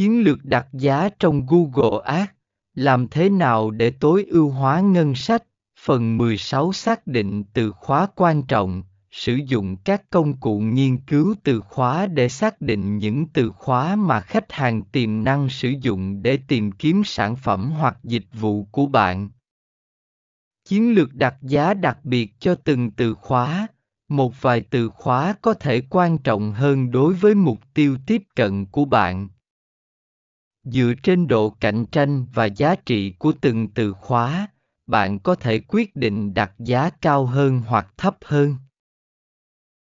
Chiến lược đặt giá trong Google Ads, làm thế nào để tối ưu hóa ngân sách? Phần 16 xác định từ khóa quan trọng, sử dụng các công cụ nghiên cứu từ khóa để xác định những từ khóa mà khách hàng tiềm năng sử dụng để tìm kiếm sản phẩm hoặc dịch vụ của bạn. Chiến lược đặt giá đặc biệt cho từng từ khóa, một vài từ khóa có thể quan trọng hơn đối với mục tiêu tiếp cận của bạn dựa trên độ cạnh tranh và giá trị của từng từ khóa, bạn có thể quyết định đặt giá cao hơn hoặc thấp hơn.